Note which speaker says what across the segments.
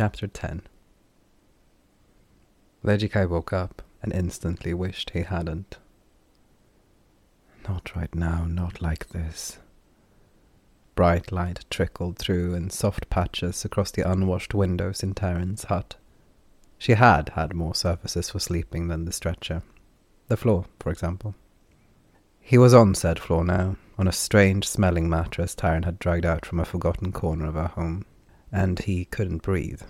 Speaker 1: Chapter 10 Lidikai woke up and instantly wished he hadn't. Not right now, not like this. Bright light trickled through in soft patches across the unwashed windows in Taryn's hut. She had had more surfaces for sleeping than the stretcher. The floor, for example. He was on said floor now, on a strange smelling mattress Taryn had dragged out from a forgotten corner of her home, and he couldn't breathe.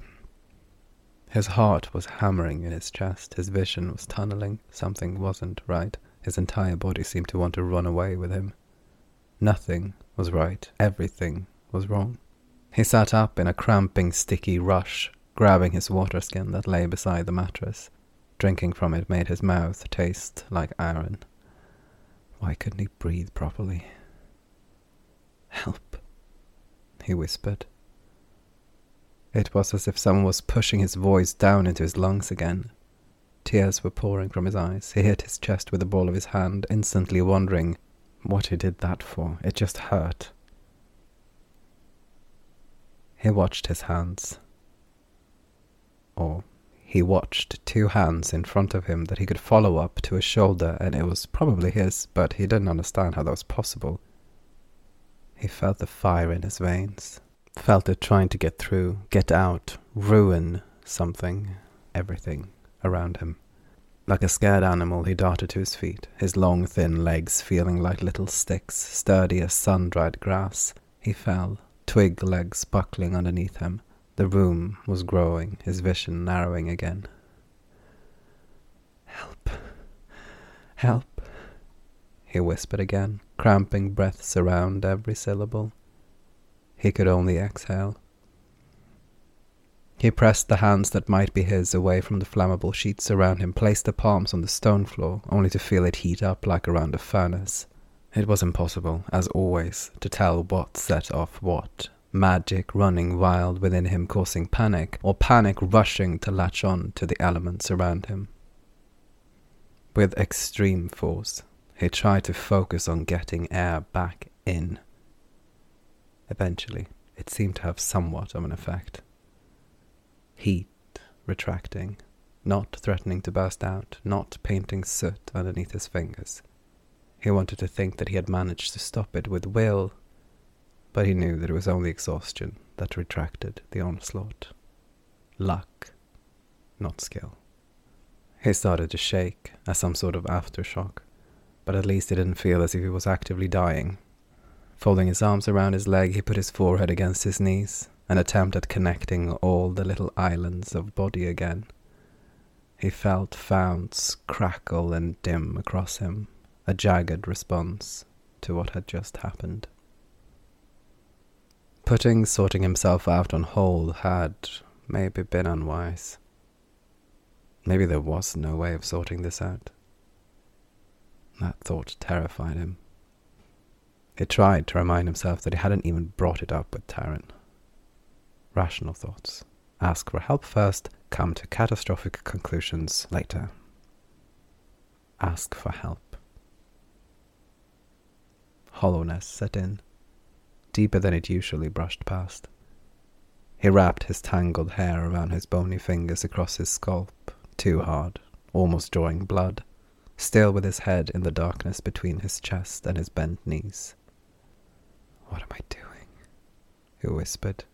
Speaker 1: His heart was hammering in his chest, his vision was tunneling, something wasn't right. His entire body seemed to want to run away with him. Nothing was right, everything was wrong. He sat up in a cramping, sticky rush, grabbing his water skin that lay beside the mattress. Drinking from it made his mouth taste like iron. Why couldn't he breathe properly? Help, he whispered. It was as if someone was pushing his voice down into his lungs again. Tears were pouring from his eyes. He hit his chest with the ball of his hand, instantly wondering what he did that for. It just hurt. He watched his hands. Or he watched two hands in front of him that he could follow up to his shoulder, and it was probably his, but he didn't understand how that was possible. He felt the fire in his veins, felt it trying to get through, get out, ruin something, everything around him. Like a scared animal, he darted to his feet, his long, thin legs feeling like little sticks, sturdy as sun dried grass. He fell, twig legs buckling underneath him. The room was growing, his vision narrowing again. Help! Help! He whispered again, cramping breaths around every syllable. He could only exhale. He pressed the hands that might be his away from the flammable sheets around him, placed the palms on the stone floor, only to feel it heat up like around a furnace. It was impossible, as always, to tell what set off what magic running wild within him causing panic, or panic rushing to latch on to the elements around him. With extreme force, he tried to focus on getting air back in. Eventually, it seemed to have somewhat of an effect. Heat retracting, not threatening to burst out, not painting soot underneath his fingers. He wanted to think that he had managed to stop it with will, but he knew that it was only exhaustion that retracted the onslaught. Luck, not skill. He started to shake as some sort of aftershock, but at least he didn't feel as if he was actively dying. Folding his arms around his leg, he put his forehead against his knees, an attempt at connecting all the little islands of body again. He felt founts crackle and dim across him, a jagged response to what had just happened. Putting sorting himself out on hold had maybe been unwise. Maybe there was no way of sorting this out. That thought terrified him. He tried to remind himself that he hadn't even brought it up with Taryn. Rational thoughts. Ask for help first, come to catastrophic conclusions later. Ask for help. Hollowness set in deeper than it usually brushed past. He wrapped his tangled hair around his bony fingers across his scalp, too hard, almost drawing blood, still with his head in the darkness between his chest and his bent knees. What am I doing? he whispered.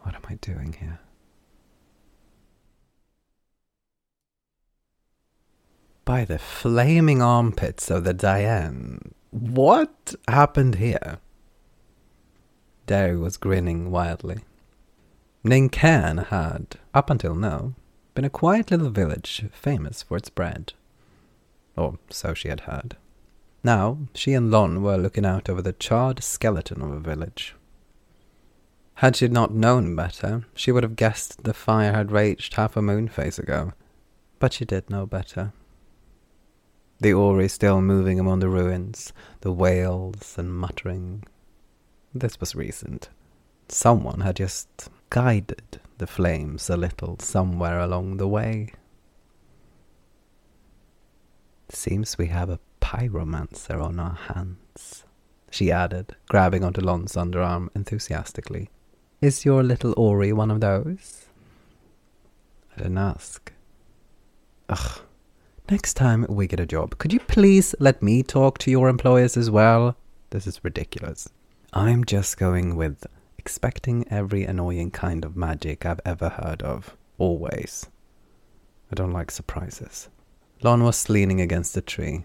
Speaker 1: What am I doing here? By the flaming armpits of the Diane, what happened here? Derry was grinning wildly. Nincairn had, up until now, been a quiet little village famous for its bread. Or so she had heard. Now, she and Lon were looking out over the charred skeleton of a village. Had she not known better, she would have guessed the fire had raged half a moon phase ago. But she did know better the Ori still moving among the ruins, the wails and muttering. This was recent. Someone had just guided the flames a little somewhere along the way. Seems we have a pyromancer on our hands, she added, grabbing onto Lon's underarm enthusiastically. Is your little Ori one of those? I didn't ask. Ugh. Next time we get a job, could you please let me talk to your employers as well? This is ridiculous. I'm just going with expecting every annoying kind of magic I've ever heard of. Always. I don't like surprises. Lon was leaning against a tree.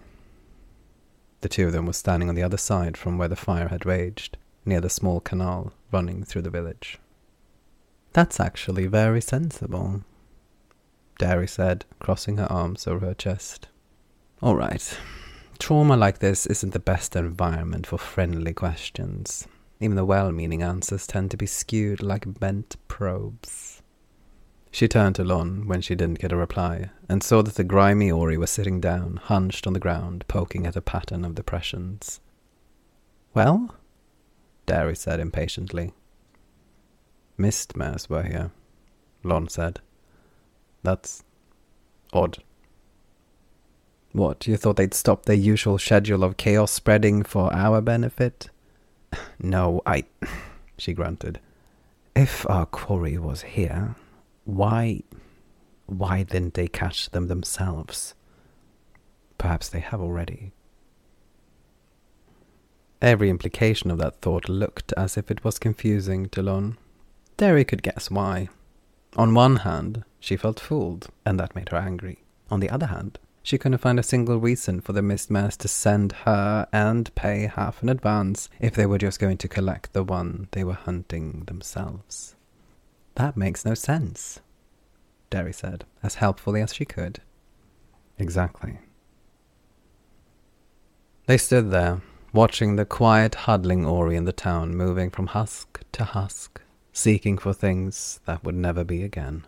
Speaker 1: The two of them were standing on the other side from where the fire had raged, near the small canal running through the village. That's actually very sensible, Derry said, crossing her arms over her chest. All right. Trauma like this isn't the best environment for friendly questions. Even the well meaning answers tend to be skewed like bent probes. She turned to Lon when she didn't get a reply, and saw that the grimy Ori was sitting down, hunched on the ground, poking at a pattern of depressions. Well? Derry said impatiently. Mist mares were here, Lon said. That's odd. What, you thought they'd stop their usual schedule of chaos spreading for our benefit? No, I. she grunted. If our quarry was here, why why didn't they catch them themselves? Perhaps they have already. Every implication of that thought looked as if it was confusing to Derry could guess why. On one hand, she felt fooled, and that made her angry. On the other hand, she couldn't find a single reason for the Mistmares to send her and pay half in advance if they were just going to collect the one they were hunting themselves. That makes no sense, Derry said, as helpfully as she could. Exactly. They stood there, watching the quiet, huddling Ori in the town moving from husk to husk, seeking for things that would never be again.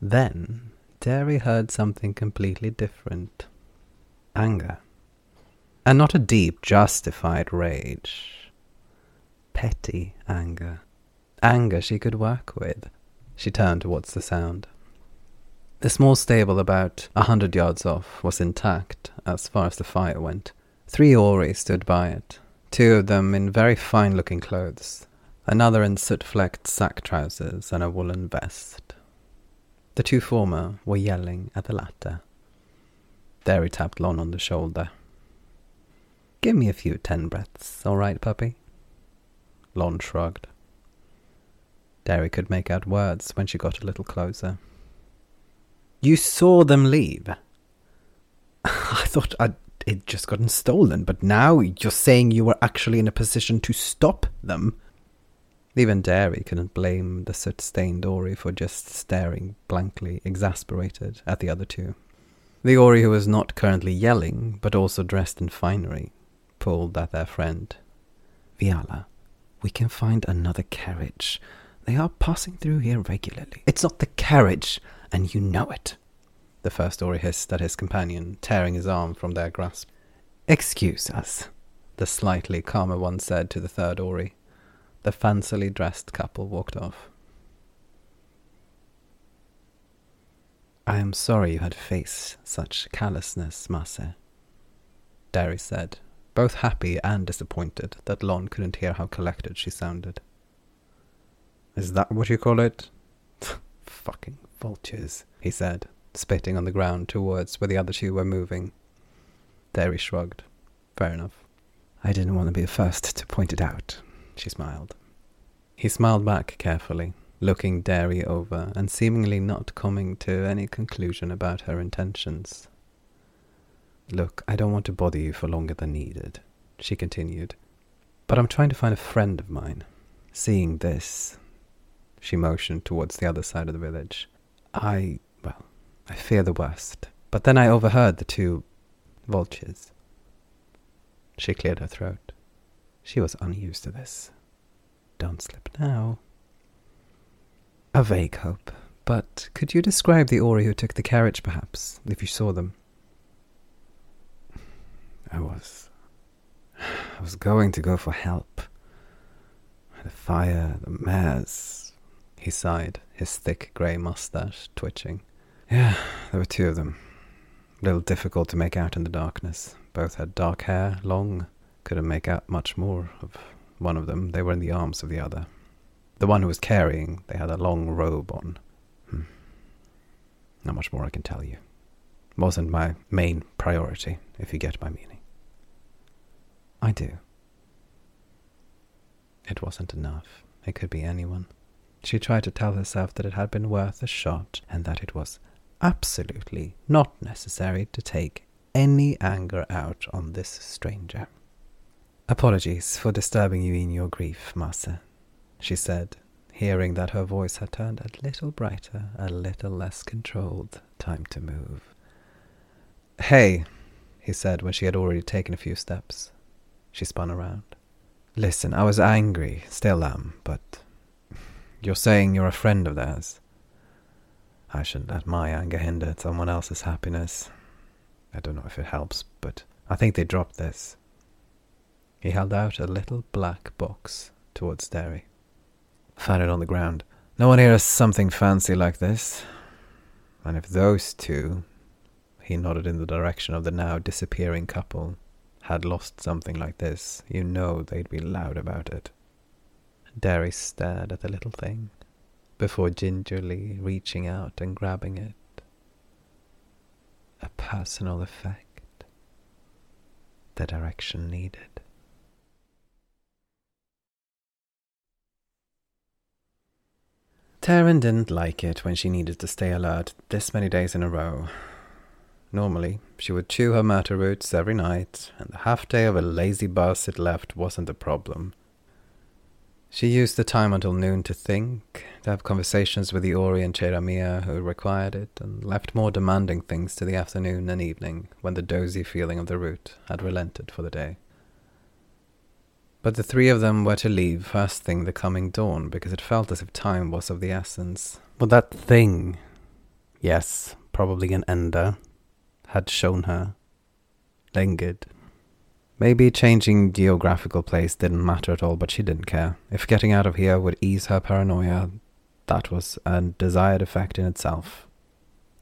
Speaker 1: Then Derry heard something completely different anger. And not a deep, justified rage. Petty anger. Anger she could work with. She turned towards the sound. The small stable about a hundred yards off was intact as far as the fire went. Three Ori stood by it, two of them in very fine looking clothes, another in soot flecked sack trousers and a woolen vest. The two former were yelling at the latter. Derry tapped Lon on the shoulder. Give me a few ten breaths, all right, puppy? Lon shrugged. Derry could make out words when she got a little closer. You saw them leave. I thought I'd it just gotten stolen, but now you're saying you were actually in a position to stop them. Even Derry couldn't blame the soot stained Ori for just staring blankly, exasperated, at the other two. The Ori who was not currently yelling, but also dressed in finery, pulled at their friend. Viala, we can find another carriage. They are passing through here regularly. It's not the carriage, and you know it. The first Ori hissed at his companion, tearing his arm from their grasp. Excuse us, the slightly calmer one said to the third Ori. The fancily dressed couple walked off. I am sorry you had to face such callousness, Masse, Derry said, both happy and disappointed that Lon couldn't hear how collected she sounded. Is that what you call it? Fucking vultures, he said, spitting on the ground towards where the other two were moving. Derry shrugged. Fair enough. I didn't want to be the first to point it out, she smiled. He smiled back carefully, looking Derry over and seemingly not coming to any conclusion about her intentions. Look, I don't want to bother you for longer than needed, she continued, but I'm trying to find a friend of mine. Seeing this, she motioned towards the other side of the village. I, well, I fear the worst. But then I overheard the two vultures. She cleared her throat. She was unused to this. Don't slip now. A vague hope. But could you describe the Ori who took the carriage, perhaps, if you saw them? I was. I was going to go for help. The fire, the mares. He sighed, his thick grey moustache twitching. Yeah, there were two of them. A little difficult to make out in the darkness. Both had dark hair, long. Couldn't make out much more of one of them. They were in the arms of the other. The one who was carrying, they had a long robe on. Hmm. Not much more I can tell you. Wasn't my main priority, if you get my meaning. I do. It wasn't enough. It could be anyone. She tried to tell herself that it had been worth a shot and that it was absolutely not necessary to take any anger out on this stranger. Apologies for disturbing you in your grief, Martha, she said, hearing that her voice had turned a little brighter, a little less controlled. Time to move. Hey, he said when she had already taken a few steps. She spun around. Listen, I was angry, still am, but you're saying you're a friend of theirs. I shouldn't let my anger hinder someone else's happiness. I don't know if it helps, but I think they dropped this. He held out a little black box towards Derry. Found it on the ground. No one here has something fancy like this. And if those two, he nodded in the direction of the now disappearing couple, had lost something like this, you know they'd be loud about it. Derry stared at the little thing before gingerly reaching out and grabbing it. A personal effect. The direction needed. Taryn didn't like it when she needed to stay alert this many days in a row. Normally, she would chew her murder roots every night, and the half day of a lazy bus it left wasn't a problem. She used the time until noon to think, to have conversations with the Ori and Cheramia who required it, and left more demanding things to the afternoon and evening when the dozy feeling of the root had relented for the day. But the three of them were to leave first thing the coming dawn because it felt as if time was of the essence. But that thing, yes, probably an ender, had shown her, lingered. Maybe changing geographical place didn't matter at all, but she didn't care. If getting out of here would ease her paranoia, that was a desired effect in itself.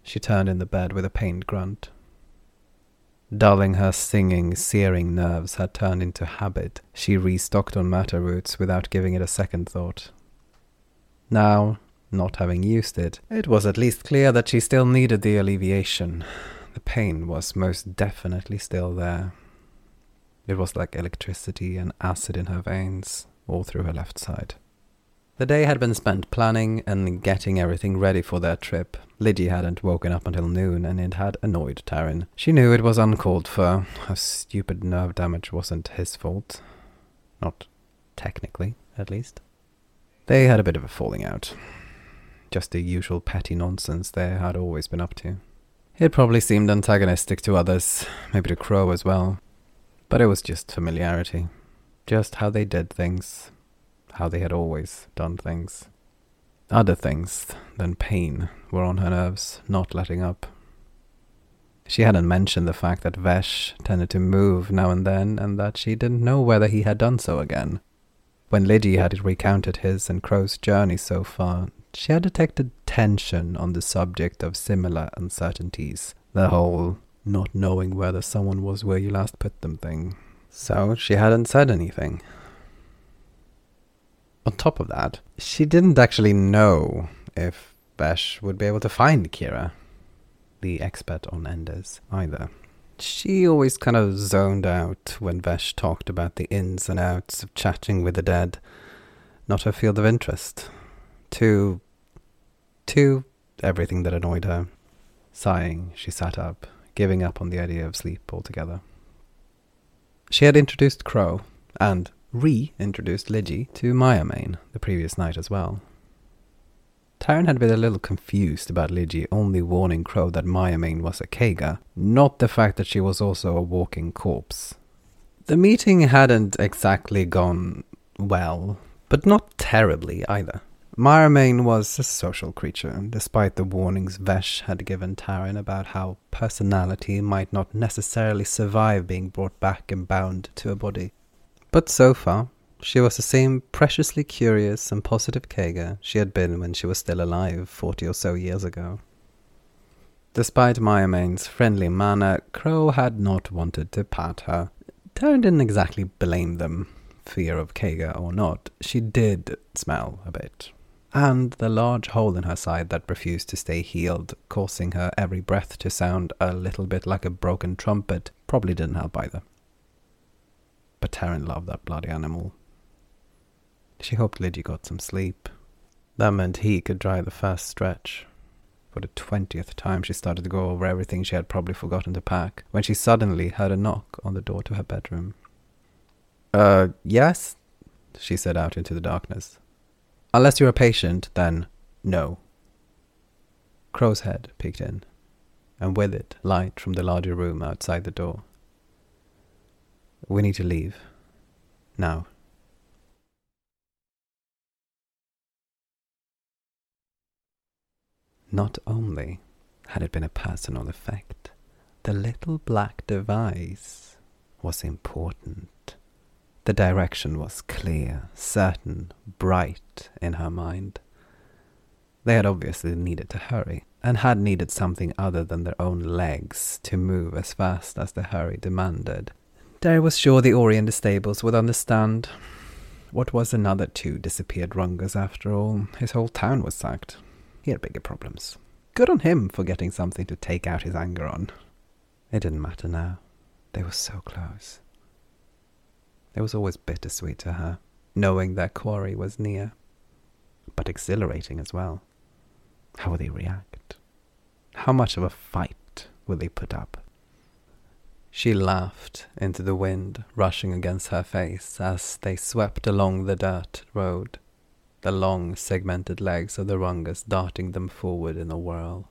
Speaker 1: She turned in the bed with a pained grunt. Dulling her stinging, searing nerves had turned into habit. She restocked on matter roots without giving it a second thought. Now, not having used it, it was at least clear that she still needed the alleviation. The pain was most definitely still there. It was like electricity and acid in her veins, all through her left side. The day had been spent planning and getting everything ready for their trip. Liddy hadn't woken up until noon, and it had annoyed Taryn. She knew it was uncalled for. Her stupid nerve damage wasn't his fault. Not technically, at least. They had a bit of a falling out. Just the usual petty nonsense they had always been up to. It probably seemed antagonistic to others, maybe to Crow as well. But it was just familiarity. Just how they did things. How they had always done things. Other things than pain were on her nerves, not letting up. She hadn't mentioned the fact that Vesh tended to move now and then, and that she didn't know whether he had done so again. When Liddy had recounted his and Crow's journey so far, she had detected tension on the subject of similar uncertainties. The whole not knowing whether someone was where you last put them thing. So she hadn't said anything. On top of that, she didn't actually know if Vesh would be able to find Kira, the expert on Enders, either. She always kind of zoned out when Vesh talked about the ins and outs of chatting with the dead. Not her field of interest. Too to everything that annoyed her. Sighing, she sat up, giving up on the idea of sleep altogether. She had introduced Crow and re-introduced Lidgy to Maya the previous night as well. Taryn had been a little confused about Lidgy only warning Crow that Maya was a Kaga, not the fact that she was also a walking corpse. The meeting hadn't exactly gone well, but not terribly either. Maramain was a social creature, despite the warnings Vesh had given Taryn about how personality might not necessarily survive being brought back and bound to a body. But so far, she was the same preciously curious and positive Kaga she had been when she was still alive forty or so years ago. Despite Mayamain's friendly manner, Crow had not wanted to pat her. Taryn didn't exactly blame them fear of Kaga or not, she did smell a bit. And the large hole in her side that refused to stay healed, causing her every breath to sound a little bit like a broken trumpet, probably didn't help either. But Taryn loved that bloody animal. She hoped Lydia got some sleep. That meant he could dry the first stretch. For the twentieth time, she started to go over everything she had probably forgotten to pack when she suddenly heard a knock on the door to her bedroom. Uh, yes? She said out into the darkness. Unless you're a patient, then no. Crow's head peeked in, and with it, light from the larger room outside the door. We need to leave. Now. Not only had it been a personal effect, the little black device was important. The direction was clear, certain, bright in her mind. They had obviously needed to hurry, and had needed something other than their own legs to move as fast as the hurry demanded. Derry was sure the Ori in the stables would understand. What was another two disappeared Rungas after all? His whole town was sacked. He had bigger problems. Good on him for getting something to take out his anger on. It didn't matter now. They were so close. It was always bittersweet to her, knowing their quarry was near, but exhilarating as well. How would they react? How much of a fight would they put up? She laughed into the wind rushing against her face as they swept along the dirt road the long segmented legs of the rungus darting them forward in a whirl.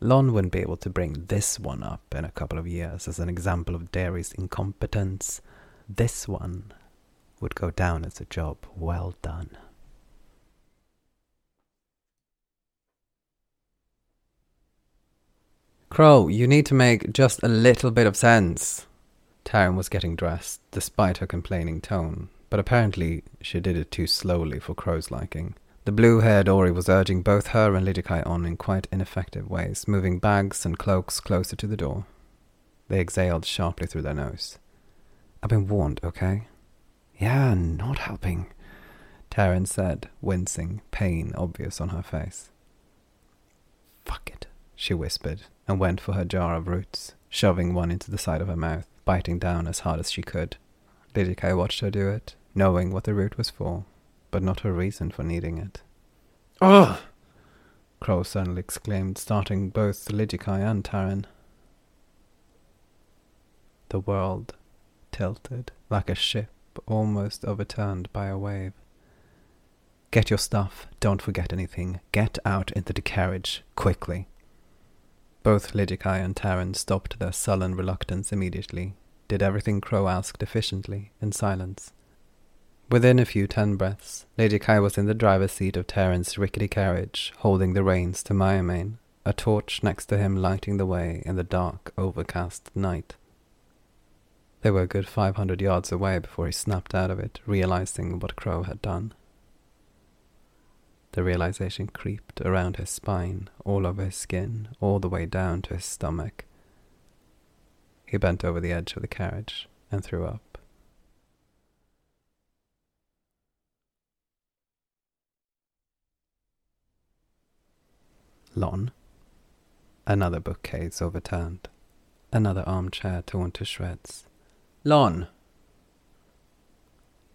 Speaker 1: Lon wouldn't be able to bring this one up in a couple of years as an example of Derry's incompetence. This one would go down as a job well done. Crow, you need to make just a little bit of sense. Taryn was getting dressed, despite her complaining tone, but apparently she did it too slowly for Crow's liking. The blue haired Ori was urging both her and Lidikai on in quite ineffective ways, moving bags and cloaks closer to the door. They exhaled sharply through their nose. I've been warned, okay? Yeah, not helping, Taryn said, wincing, pain obvious on her face. Fuck it, she whispered, and went for her jar of roots, shoving one into the side of her mouth, biting down as hard as she could. Lidikai watched her do it, knowing what the root was for, but not her reason for needing it. Ugh! Crow suddenly exclaimed, starting both Lidikai and Taryn. The world tilted like a ship almost overturned by a wave. Get your stuff, don't forget anything. Get out into the carriage, quickly. Both Lidikai and Taryn stopped their sullen reluctance immediately, did everything Crow asked efficiently, in silence. Within a few ten breaths, Lidikai was in the driver's seat of Taryn's rickety carriage, holding the reins to Mayamane, a torch next to him lighting the way in the dark, overcast night. They were a good five hundred yards away before he snapped out of it, realizing what Crow had done. The realization creeped around his spine, all over his skin, all the way down to his stomach. He bent over the edge of the carriage and threw up. Lon. Another bookcase overturned. Another armchair torn to shreds. Lon!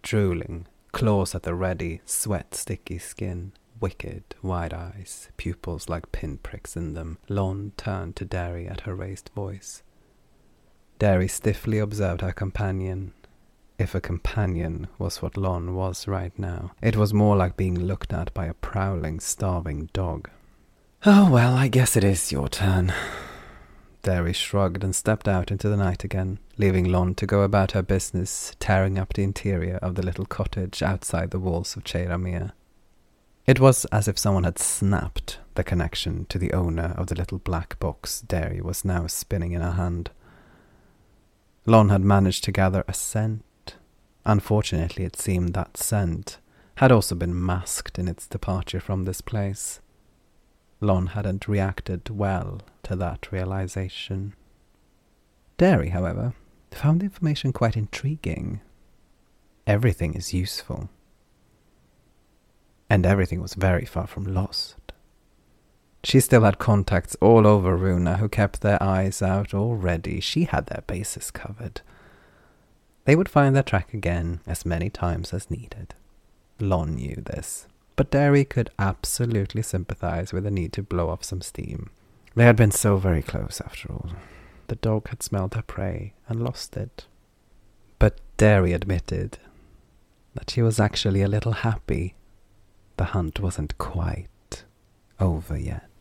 Speaker 1: Drooling, claws at the ready, sweat sticky skin, wicked, wide eyes, pupils like pinpricks in them, Lon turned to Derry at her raised voice. Derry stiffly observed her companion. If a companion was what Lon was right now, it was more like being looked at by a prowling, starving dog. Oh, well, I guess it is your turn. Derry shrugged and stepped out into the night again, leaving Lon to go about her business, tearing up the interior of the little cottage outside the walls of Cheiramir. It was as if someone had snapped the connection to the owner of the little black box Derry was now spinning in her hand. Lon had managed to gather a scent. Unfortunately, it seemed that scent had also been masked in its departure from this place. Lon hadn't reacted well to that realization. Derry, however, found the information quite intriguing. everything is useful. And everything was very far from lost. She still had contacts all over Runa who kept their eyes out already. She had their bases covered. They would find their track again as many times as needed. Lon knew this, but Derry could absolutely sympathize with the need to blow off some steam. They had been so very close after all. The dog had smelled her prey and lost it. But Derry admitted that she was actually a little happy. The hunt wasn't quite over yet.